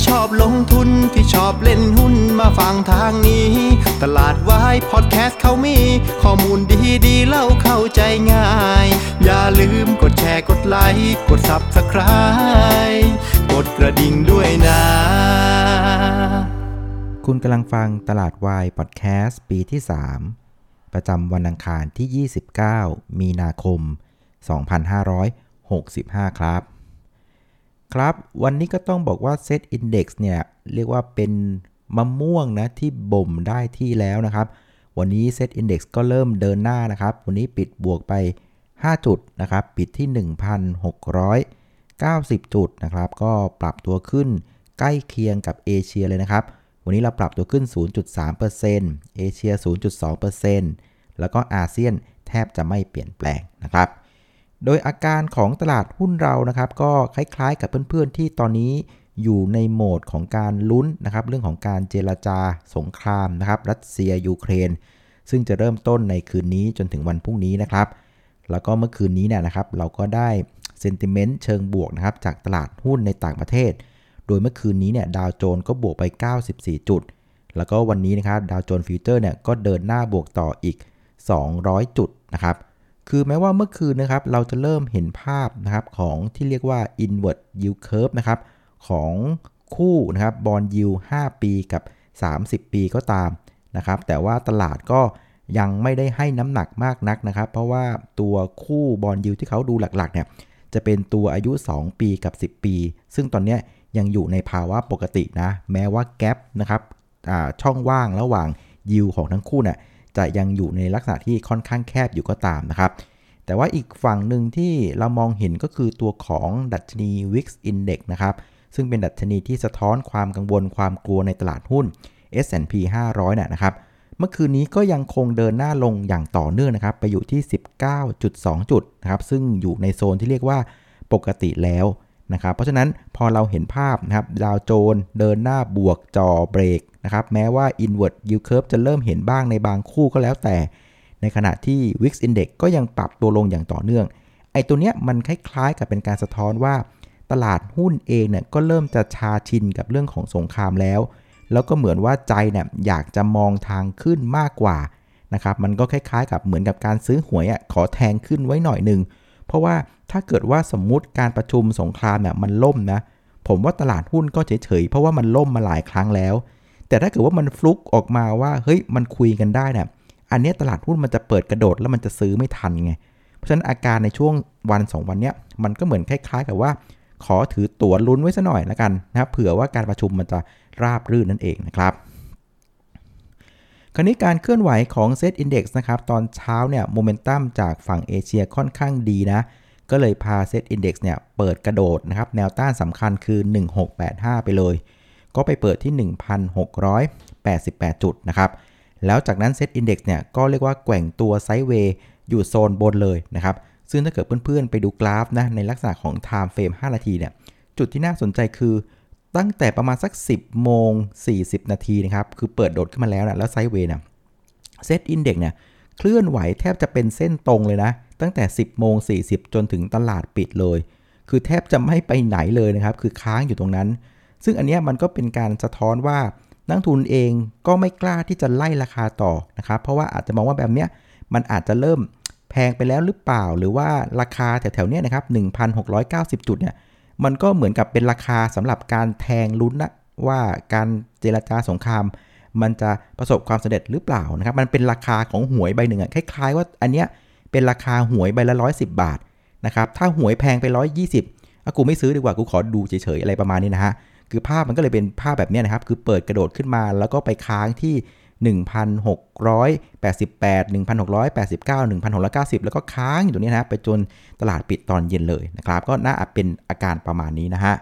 ที่ชอบลงทุนที่ชอบเล่นหุ้นมาฟังทางนี้ ตลาดวายพอดแคสต์เขามี ข้อมูลดีดีเล่าเข้าใจง่าย อย่าลืมกดแชร์กดไลค์กด Subscribe กดกระดิ่งด้วยนะ คุณกำลังฟังตลาดวายพอดแคสต์ปีที่ 3 ประจำวันอังคารที่ 29 มีนาคม 2565 ครับ ครับ วันนี้ก็ต้องบอกว่า Set Index เนี่ย เรียกว่าเป็นมะม่วงนะ ที่บ่มได้ที่แล้วนะครับ วันนี้ Set Index ก็เริ่มเดินหน้านะครับ วันนี้ปิดบวกไป 5 จุดนะครับ ปิดที่ 1,690 จุดนะครับ ก็ปรับตัวขึ้นใกล้เคียงกับเอเชียเลยนะครับ วันนี้เราปรับตัวขึ้น 0.3%เอเชีย 0.2%แล้วก็อาเซียนแทบจะไม่เปลี่ยนแปลงนะครับ โดยอาการของตลาดหุ้นเรานะครับก็คล้ายๆ กับเพื่อนๆที่ตอนนี้อยู่ในโหมดของการลุ้นนะครับเรื่องของการเจรจาสงครามนะครับรัสเซียยูเครน ซึ่งจะเริ่มต้นในคืนนี้จนถึงวันพรุ่งนี้นะครับ แล้วก็เมื่อคืนนี้เนี่ยนะครับเราก็ได้เซนติเมนต์เชิงบวกนะครับจากตลาดหุ้นในต่างประเทศ โดยเมื่อคืนนี้เนี่ยดาวโจนส์ก็บวกไป 94 จุด แล้วก็วันนี้นะครับดาวโจนส์ฟิวเจอร์เนี่ยก็เดินหน้าบวกต่ออีก 200 จุดนะครับ คือแม้ว่าเมื่อคืนนะครับเราจะเริ่มเห็นภาพนะครับของที่เรียกว่า inward yield curve นะครับของคู่นะครับบอลยิว5 ปีกับ 30 ปีก็ตามนะครับ แต่ว่าตลาดก็ยังไม่ได้ให้น้ำหนักมากนักนะครับ เพราะว่าตัวคู่บอลยิวที่เขาดูหลักๆเนี่ยจะเป็นตัวอายุ 2 ปีกับ 10 ปี ซึ่งตอนนี้ยังอยู่ในภาวะปกตินะ แม้ว่าแกลบนะครับช่องว่างระหว่างยิวของทั้งคู่เนี่ย จะยังอยู่ในลักษณะที่ค่อนข้างแคบอยู่ก็ตามนะครับแต่ว่าอีกฝั่งหนึ่งที่เรามองเห็นก็คือตัวของดัชนี Wix Index นะครับ ซึ่งเป็นดัชนีที่สะท้อนความกังวลความกลัวในตลาดหุ้น S&P 500น่ะนะครับ เมื่อคืนนี้ก็ยังคงเดินหน้าลงอย่างต่อเนื่องนะครับ ไปอยู่ที่ 19.2 จุดนะครับ ซึ่งอยู่ในโซนที่เรียกว่าปกติแล้ว นะครับ เพราะฉะนั้นพอเราเห็นภาพนะครับดาวโจนเดินหน้าบวกจ่อเบรกนะครับแม้ว่า inward yield curve จะเริ่มเห็นบ้างในบางคู่ก็แล้วแต่ ในขณะที่ Wix Index ก็ยังปรับตัวลงอย่างต่อเนื่อง ไอ้ตัวเนี้ยมันคล้ายๆกับเป็นการสะท้อนว่า ตลาดหุ้นเองเนี่ยก็เริ่มจะชาชินกับเรื่องของสงครามแล้ว แล้วก็เหมือนว่าใจเนี่ยอยากจะมองทางขึ้นมากกว่านะครับมันก็คล้ายๆ กับเหมือนกับการซื้อหวยอะขอแทงขึ้นไว้หน่อยหนึ่ง เพราะว่าถ้าเกิดว่าสมมุติการประชุมสงครามเนี่ยมันล่มนะ ผมว่าตลาดหุ้นก็เฉยๆ เพราะว่ามันล่มมาหลายครั้งแล้ว แต่ถ้าเกิดว่ามันฟลุกออกมาว่าเฮ้ยมันคุยกันได้เนี่ยอันนี้ตลาดหุ้นมันจะเปิดกระโดดแล้วมันจะซื้อไม่ทันไง เพราะฉะนั้นอาการในช่วงวัน2วันเนี้ยมันก็เหมือนคล้ายๆ กับว่า ขอถือตั๋วลุ้นไว้ซะหน่อยละกันนะครับเผื่อว่าการประชุมมันจะราบรื่นนั่นเองนะครับ คราวนี้การเคลื่อนไหวของ Set Index นะครับตอนเช้าเนี่ยโมเมนตัมจากฝั่งเอเชียค่อนข้างดีนะ ก็เลยพา SET Index เนี่ยเปิดกระโดดนะครับแนวต้านสำคัญคือ 1685 ไปเลย ก็ไปเปิดที่ 1,688 จุดนะครับแล้วจากนั้น SET Index เนี่ยก็เรียกว่าแกว่งตัว sideway อยู่โซนบนเลยนะครับซึ่งถ้าเกิดเพื่อนๆ ไปดูกราฟนะในลักษณะของ Time Frame 5 นาทีเนี่ยจุดที่น่าสนใจคือ ตั้งแต่ประมาณสัก 10 โมง 40 นาทีนะครับ คือเปิดโดดขึ้นมาแล้วนะแล้ว sideway เนี่ย SET Index เนี่ยเคลื่อนไหวแทบจะเป็นเส้นตรงเลยนะ ตั้งแต่ 10 โมง 40 จนถึงตลาดปิดเลย คือแทบจะไม่ไปไหนเลยนะครับ คือค้างอยู่ตรงนั้น ซึ่งอันนี้มันก็เป็นการสะท้อนว่านักทุนเองก็ไม่กล้าที่จะไล่ราคาต่อนะครับ เพราะว่าอาจจะมองว่าแบบเนี้ยมันอาจจะเริ่มแพงไปแล้วหรือเปล่า หรือว่าราคาแถวๆเนี้ยนะครับ 1,690 จุดเนี่ย มันก็เหมือนกับเป็นราคาสำหรับการแทงลุ้นนะว่าการเจรจาสงคราม มันจะประสบความสำเร็จหรือเปล่านะครับ มันเป็นราคาของหวยใบหนึ่งอะคล้ายๆ ว่าอันเนี้ยเป็นราคาหวยใบละ110บาทนะครับ ถ้าหวยแพงไป120อะกูไม่ซื้อดีกว่ากูขอดูเฉยๆอะไรประมาณนี้นะฮะ คือภาพมันก็เลยเป็นภาพแบบนี้นะครับ คือเปิดกระโดดขึ้นมาแล้วก็ไปค้างที่ 1,688 1,689 1,690 แล้วก็ค้างอยู่ตรงนี้นะไปจนตลาดปิดตอนเย็นเลยนะครับ ก็น่าเป็นอาการประมาณนี้นะฮะ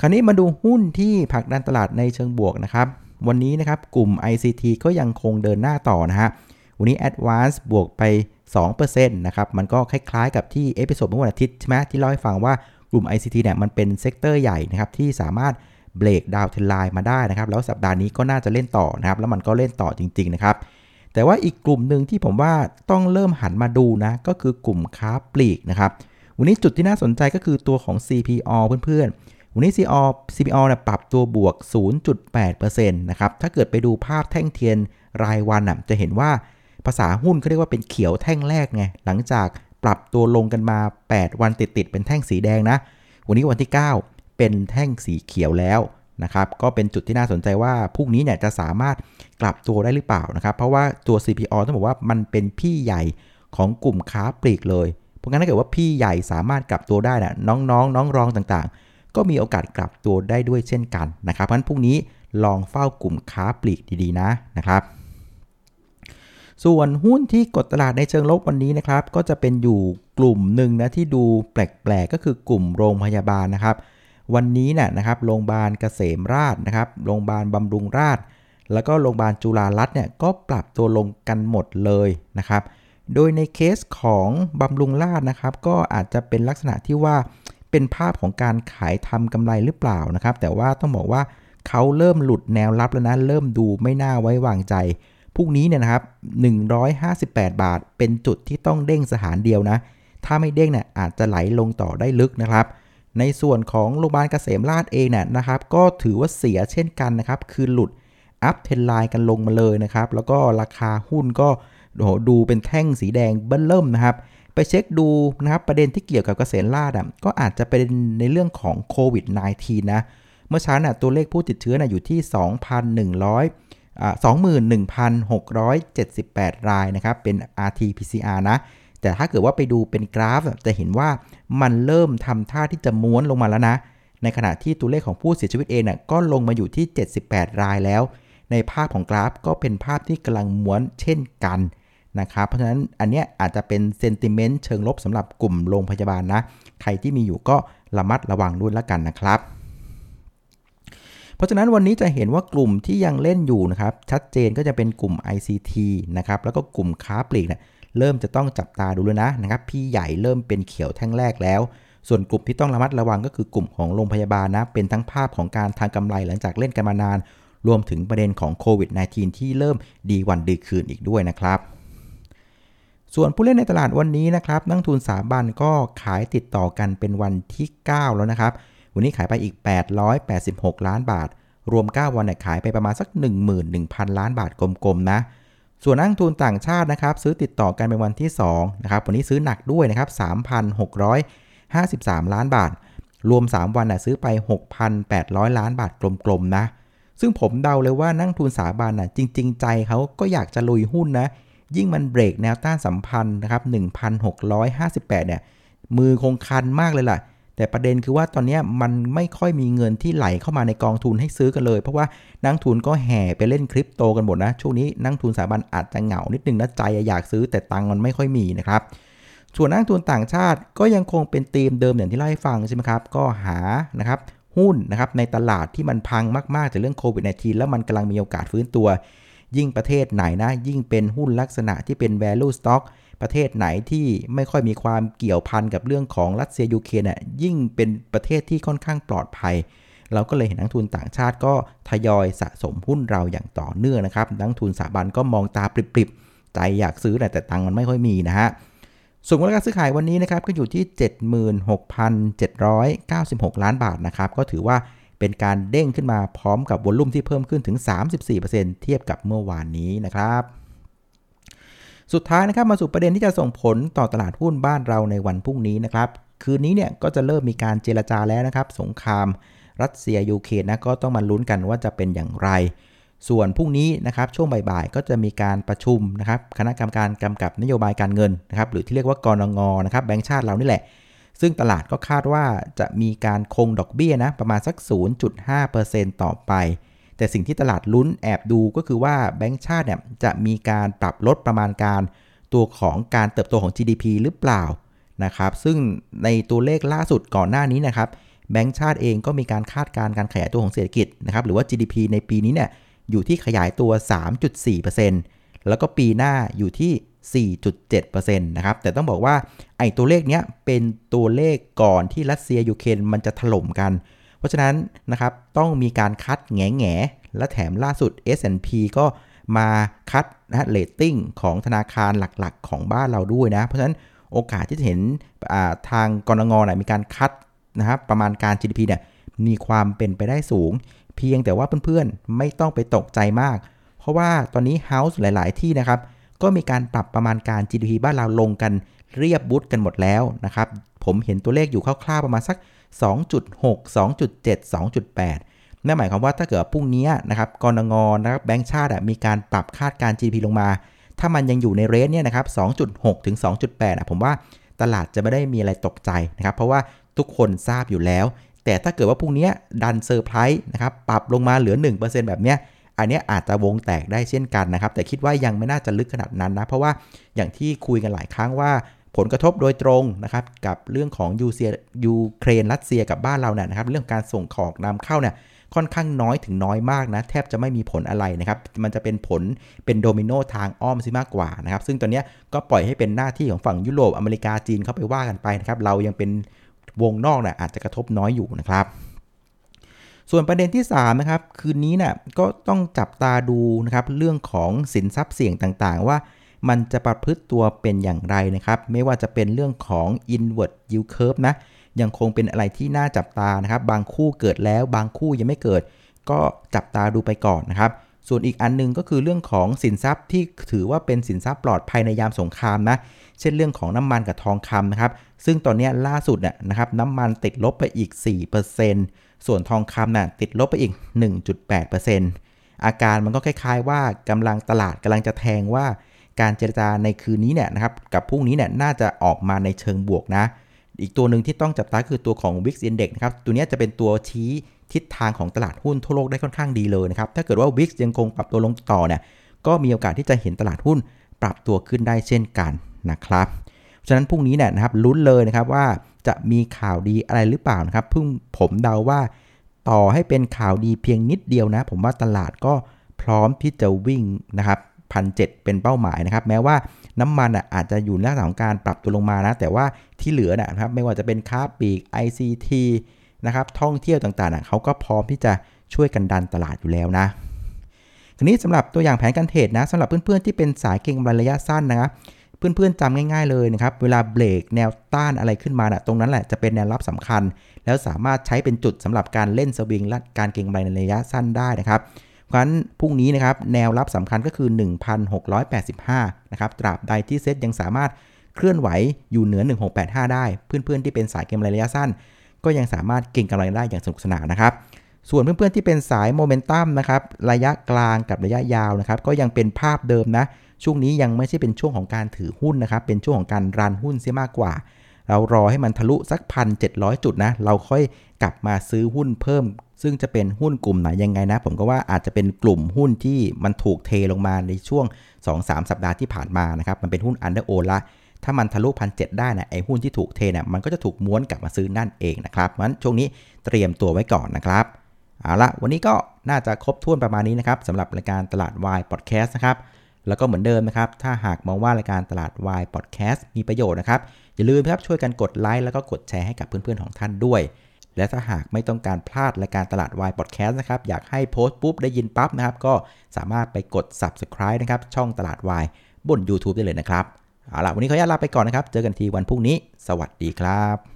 คราวนี้มาดูหุ้นที่ผลักดันตลาดในเชิงบวกนะครับ วันนี้นะครับกลุ่ม ICT ก็ยังคงเดินหน้าต่อนะฮะ วันนี้ Advance บวกไป 2%นะครับ มันก็คล้ายๆกับที่ episode เมื่อวันอาทิตย์ใช่ไหมที่เล่าให้ฟังว่ากลุ่ม ICT เนี่ยมันเป็น sector ใหญ่นะครับที่สามารถ break downtrend line มาได้นะครับ แล้วสัปดาห์นี้ก็น่าจะเล่นต่อนะครับ แล้วมันก็เล่นต่อจริง ๆ นะครับ แต่ว่าอีกกลุ่มหนึ่งที่ผมว่าต้องเริ่มหันมาดูนะ ก็คือกลุ่มค้าปลีกนะครับ วันนี้จุดที่น่าสนใจก็คือตัวของ CPO เพื่อนๆ วันนี้ CPO CPO นี่ยปรับตัวบวก 0.8%นะครับ ถ้าเกิดไปดูภาพแท่งเทียนรายวันนะจะเห็นว่าภาษาหุ้นเขาเรียกว่าเป็นเขียวแท่งแรกไง หลังจากปรับตัวลงกันมา 8 วันติดๆเป็นแท่งสีแดงนะ วันนี้วันที่ 9 เป็นแท่งสีเขียวแล้วนะครับก็เป็นจุดที่น่าสนใจว่าพรุ่งนี้เนี่ยจะสามารถกลับตัวได้หรือเปล่านะครับ เพราะว่าตัว CPO ต้องบอกว่ามันเป็นพี่ใหญ่ของกลุ่มค้าปลีกเลย เพราะงั้นถ้าเกิดว่าพี่ใหญ่สามารถกลับตัวได้นะน้องๆนน้องรองต่างๆ ก็มีโอกาสกลับตัวได้ด้วยเช่นกันนะครับเพราะฉะนั้นพรุ่งนี้ลองเฝ้ากลุ่มค้าปลีกดีๆนะนะครับ ส่วนหุ้นที่กดตลาดในเชิงลบวันนี้นะครับ ก็จะเป็นอยู่กลุ่มหนึ่งนะที่ดูแปลกๆก็คือกลุ่มโรงพยาบาลนะครับ วันนี้เนี่ยนะครับโรงพยาบาลเกษมราชนะครับโรงพยาบาลบำรุงราช แล้วก็โรงพยาบาลจุฬารัตน์เนี่ยก็ปรับตัวลงกันหมดเลยนะครับ โดยในเคสของบำรุงราชนะครับ ก็อาจจะเป็นลักษณะที่ว่าเป็นภาพของการขายทำกำไรหรือเปล่านะครับ แต่ว่าต้องบอกว่าเขาเริ่มหลุดแนวรับแล้วนะเริ่มดูไม่น่าไว้วางใจพรุ่งนี้เนี่ยนะครับ 158 บาท เป็นจุดที่ต้องเด้งสถานเดียวนะ ถ้าไม่เด้งเนี่ยอาจจะไหลลงต่อได้ลึกนะครับ ในส่วนของโรงพยาบาลเกษมราชเองเนี่ยนะครับ ก็ถือว่าเสียเช่นกันนะครับ คือหลุดอัพเทนไลน์กันลงมาเลยนะครับ แล้วก็ราคาหุ้นก็โหดูเป็นแท่งสีแดงเบิ้ลเริ่มนะครับ ไปเช็คดูนะครับประเด็นที่เกี่ยวกับเกษมราชอะก็อาจจะเป็นในเรื่องของโควิด -19 นะ เมื่อเช้าน่ะตัวเลขผู้ติดเชื้อน่ะอยู่ที่ 2,100อ่า21,678 รายนะครับ เป็น RT-PCR นะ แต่ถ้าเกิดว่าไปดูเป็นกราฟ จะเห็นว่ามันเริ่มทำท่าที่จะม้วนลงมาแล้วนะ ในขณะที่ตัวเลขของผู้เสียชีวิตเองน่ะก็ลงมาอยู่ที่ 78 รายแล้ว ในภาพของกราฟก็เป็นภาพที่กำลังม้วนเช่นกันนะครับเพราะฉะนั้นอันเนี้ยอาจจะเป็นเซนติเมนต์เชิงลบสำหรับกลุ่มโรงพยาบาลนะ ใครที่มีอยู่ก็ระมัดระวังด้วยละกันนะครับเพราะฉะนั้นวันนี้จะเห็นว่ากลุ่มที่ยังเล่นอยู่นะครับ ชัดเจนก็จะเป็นกลุ่ม ICT นะครับแล้วก็กลุ่มค้าปลีกเนี่ย เริ่มจะต้องจับตาดูเลยนะนะครับ พี่ใหญ่เริ่มเป็นเขียวแท่งแรกแล้ว ส่วนกลุ่มที่ต้องระมัดระวังก็คือกลุ่มของโรงพยาบาลนะ เป็นทั้งภาพของการทางกำไรหลังจากเล่นกันมานาน รวมถึงประเด็นของโควิด -19 ที่เริ่มดีวันดีคืนอีกด้วยนะครับส่วนผู้เล่นในตลาดวันนี้นะครับ นักทุนสาบันก็ขายติดต่อกันเป็นวันที่ 9 แล้วนะครับ วันนี้ขายไปอีก 886 ล้านบาท รวม 9 วันเนี่ยขายไปประมาณสัก 11,000 ล้านบาทกลมๆนะ ส่วนนักทุนต่างชาตินะครับซื้อติดต่อกันเป็นวันที่2นะครับวันนี้ซื้อหนักด้วยนะครับ 3,653 ล้านบาท รวม 3 วันน่ะซื้อไป 6,800 ล้านบาทกลมๆนะ ซึ่งผมเดาเลยว่านักทุนสถาบันน่ะจริง ๆ ใจเขาก็อยากจะลุยหุ้นนะ ยิ่งมันเบรกแนวต้านสัมพันธ์นะครับ 1,658 เนี่ย มือคงคันมากเลยล่ะ แต่ประเด็นคือว่าตอนนี้มันไม่ค่อยมีเงินที่ไหลเข้ามาในกองทุนให้ซื้อกันเลย เพราะว่านักทุนก็แห่ไปเล่นคริปโตกันหมดนะ ช่วงนี้นักทุนสถาบันอาจจะเหงานิดนึงนะใจอยากซื้อแต่ตังค์มันไม่ค่อยมีนะครับส่วนนักทุนต่างชาติก็ยังคงเป็นธีมเดิมอย่างที่เล่าให้ฟังใช่ไหมครับ ก็หานะครับหุ้นนะครับในตลาดที่มันพังมากๆจากเรื่องโควิด -19 แล้วมันกำลังมีโอกาสฟื้นตัว ยิ่งประเทศไหนนะ ยิ่งเป็นหุ้นลักษณะที่เป็น value stock ประเทศไหนที่ไม่ค่อยมีความเกี่ยวพันกับเรื่องของรัสเซียยูเครนน่ะยิ่งเป็นประเทศที่ค่อนข้างปลอดภัย เราก็เลยเห็นนักทุนต่างชาติก็ทยอยสะสมหุ้นเราอย่างต่อเนื่องนะครับ นักทุนสถาบันก็มองตาปริบๆ ใจอยากซื้อแต่ตังค์มันไม่ค่อยมีนะฮะส่วนมูลค่าซื้อขายวันนี้นะครับก็อยู่ที่ 76,796 ล้านบาทนะครับ ก็ถือว่า เป็นการเด้งขึ้นมาพร้อมกับวอลลุ่มที่เพิ่มขึ้นถึง 34%เทียบกับเมื่อวานนี้นะครับสุดท้ายนะครับมาสู่ประเด็นที่จะส่งผลต่อตลาดหุ้นบ้านเราในวันพรุ่งนี้นะครับ คืนนี้เนี่ยก็จะเริ่มมีการเจรจาแล้วนะครับ สงครามรัสเซียยูเครนนะก็ต้องมาลุ้นกันว่าจะเป็นอย่างไร ส่วนพรุ่งนี้นะครับช่วงบ่ายๆ ก็จะมีการประชุมนะครับคณะกรรมการกำกับนโยบายการเงินนะครับหรือที่เรียกว่ากรงงนะครับแบงก์ชาติเรานี่แหละ ซึ่งตลาดก็คาดว่าจะมีการคงดอกเบี้ยนะประมาณสัก 0.5%ต่อไป แต่สิ่งที่ตลาดลุ้นแอบดูก็คือว่าแบงก์ชาติเนี่ยจะมีการปรับลดประมาณการตัวของการเติบโตของ GDP หรือเปล่านะครับ ซึ่งในตัวเลขล่าสุดก่อนหน้านี้นะครับแบงก์ชาติเองก็มีการคาดการณ์การขยายตัวของเศรษฐกิจนะครับหรือว่า GDP ในปีนี้เนี่ยอยู่ที่ขยายตัว 3.4%แล้วก็ปีหน้าอยู่ที่ 4.7%นะครับ แต่ต้องบอกว่าไอ้ตัวเลขเนี้ยเป็นตัวเลขก่อนที่รัสเซียยูเครนมันจะถล่มกัน เพราะฉะนั้นนะครับต้องมีการ cut แน่แน่และแถมล่าสุด S&P ก็มา cut นะเรตติ้งของธนาคารหลักๆ ของบ้านเราด้วยนะ เพราะฉะนั้นโอกาสที่จะเห็นทางกรงงนะมีการ cut นะครับประมาณการ GDP เนี่ยมีความเป็นไปได้สูง เพียงแต่ว่าเพื่อนๆไม่ต้องไปตกใจมาก เพราะว่าตอนนี้ House หลาย ๆ ที่นะครับ ก็มีการปรับประมาณการ GDP บ้านเราลงกันเรียบบุตกันหมดแล้วนะครับ ผมเห็นตัวเลขอยู่คร่าวๆประมาณสัก 2.6 2.7 2.8 นั่นหมายความว่าถ้าเกิดพรุ่งนี้นะครับกรงงนะครับแบงก์ชาติมีการปรับคาดการ GDP ลงมา ถ้ามันยังอยู่ในเรนเนี่ยนะครับ 2.6 ถึง 2.8อะผมว่าตลาดจะไม่ได้มีอะไรตกใจนะครับ เพราะว่าทุกคนทราบอยู่แล้ว แต่ถ้าเกิดว่าพรุ่งนี้ดันเซอร์ไพรส์นะครับปรับลงมาเหลือ 1%แบบเนี้ย อันนี้อาจจะวงแตกได้เช่นกันนะครับ แต่คิดว่ายังไม่น่าจะลึกขนาดนั้นนะ เพราะว่าอย่างที่คุยกันหลายครั้งว่าผลกระทบโดยตรงนะครับกับเรื่องของยูเซียยูเครนรัสเซียกับบ้านเราเนี่ยนะครับเรื่องการส่งของนำเข้าเนี่ยค่อนข้างน้อยถึงน้อยมากนะแทบจะไม่มีผลอะไรนะครับ มันจะเป็นผลเป็นโดมิโนทางอ้อมซะมากกว่านะครับ ซึ่งตอนนี้ก็ปล่อยให้เป็นหน้าที่ของฝั่งยุโรปอเมริกาจีนเข้าไปว่ากันไปนะครับ เรายังเป็นวงนอกนะ่ะอาจจะกระทบน้อยอยู่นะครับ ส่วนประเด็นที่3นะครับคืนนี้นะ่ะก็ต้องจับตาดูนะครับเรื่องของสินทรัพย์เสี่ยงต่างๆ ว่ามันจะประพฤติตัวเป็นอย่างไรนะครับไม่ว่าจะเป็นเรื่องของ inward yield curve นะยังคงเป็นอะไรที่น่าจับตานะครับ บางคู่เกิดแล้วบางคู่ยังไม่เกิด ก็จับตาดูไปก่อนนะครับ ส่วนอีกอันนึงก็คือเรื่องของสินทรัพย์ที่ถือว่าเป็นสินทรัพย์ปลอดภัยในยามสงครามนะ เช่นเรื่องของน้ำมันกับทองคำนะครับ ซึ่งตอนนี้ล่าสุดน่นะครับน้ำมันติดลบไปอีก 4% ส่วนทองคำน่ะติดลบไปอีก 1.8%อาการมันก็คล้ายๆว่ากำลังตลาดกำลังจะแทงว่าการเจรจาในคืนนี้เนี่ยนะครับกับพรุ่งนี้เนี่ยน่าจะออกมาในเชิงบวกนะ อีกตัวหนึ่งที่ต้องจับตาคือตัวของ Wix Index นะครับ ตัวนี้จะเป็นตัวชี้ทิศทางของตลาดหุ้นทั่วโลกได้ค่อนข้างดีเลยนะครับ ถ้าเกิดว่า Wix ยังคงปรับตัวลงต่อเนี่ยก็มีโอกาสที่จะเห็นตลาดหุ้นปรับตัวขึ้นได้เช่นกันนะครับ ฉะนั้นพรุ่งนี้เนี่ยนะครับลุ้นเลยนะครับว่า จะมีข่าวดีอะไรหรือเปล่านะครับเพึ่งผมเดาว่า ต่อให้เป็นข่าวดีเพียงนิดเดียวนะ ผมว่าตลาดก็พร้อมที่จะวิ่งนะครับพันเเป็นเป้าหมายนะครับ แม้ว่าน้ำมันอะอาจจะอยู่ในลักษณะของการปรับตัวลงมานะ แต่ว่าที่เหลือนะครับ ไม่ว่าจะเป็นค้าปีก ICT นะครับท่องเที่ยวต่างๆเขาก็พร้อมที่จะช่วยกันดันตลาดอยู่แล้วนะทีนี้สำหรับตัวอย่างแผนการเทรดนะสำหรับเพื่อนๆที่เป็นสายเก็งกำไรระยะสั้นนะครับ เพื่อนๆจำง่ายๆเลยนะครับ เวลาเบรกแนวต้านอะไรขึ้นมานะตรงนั้นแหละจะเป็นแนวรับสำคัญ แล้วสามารถใช้เป็นจุดสำหรับการเล่นสวิงและการเก็งกำไรในระยะสั้นได้นะครับเพราะฉะนั้นพรุ่งนี้นะครับแนวรับสำคัญก็คือ 1,685 นะครับตราบใดที่เซ็ตยังสามารถเคลื่อนไหวอยู่เหนือ 1685 ได้ เพื่อนๆที่เป็นสายเกมระยะสั้น ก็ยังสามารถเก่งกำไรได้อย่างสนุกสนานนะครับส่วนเพื่อนๆที่เป็นสายโมเมนตัมนะครับระยะกลางกับระยะยาวนะครับก็ยังเป็นภาพเดิมนะ ช่วงนี้ยังไม่ใช่เป็นช่วงของการถือหุ้นนะครับ เป็นช่วงของการรันหุ้นเสียมากกว่า เรารอให้มันทะลุสักพันเจ็จุดนะ เราค่อยกลับมาซื้อหุ้นเพิ่ม ซึ่งจะเป็นหุ้นกลุ่มไหนยังไงนะ ผมก็ว่าอาจจะเป็นกลุ่มหุ้นที่มันถูกเทลงมาในช่วง 2-3 สัปดาห์ที่ผ่านมานะครับ มันเป็นหุ้น under own ละถ้ามันทะลุพันเจ็ดได้นะไอ้หุ้นที่ถูกเทเนี่ยมันก็จะถูกม้วนกลับมาซื้อนั่นเองนะครับเพราะฉะนั้นช่วงนี้เตรียมตัวไว้ก่อนนะครับเอาละวันนี้ก็น่าจะครบถ้วนประมาณนี้นะครับสำหรับรายการตลาดวายพอดแคสต์นะครับ แล้วก็เหมือนเดิมนะครับ ถ้าหากมองว่ารายการตลาดวายพอดแคสต์มีประโยชน์นะครับ อย่าลืมครับช่วยกันกดไลค์แล้วก็กดแชร์ให้กับเพื่อนๆของท่านด้วย และถ้าหากไม่ต้องการพลาดรายการตลาดวายพอดแคสต์นะครับ อยากให้โพสต์ปุ๊บได้ยินปั๊บนะครับ ก็สามารถไปกด subscribe นะครับ ช่องตลาดวายบน YouTube ได้เลยนะครับ เอาล่ะ วันนี้ขออนุญาตลาไปก่อนนะครับ เจอกันทีวันพรุ่งนี้ สวัสดีครับ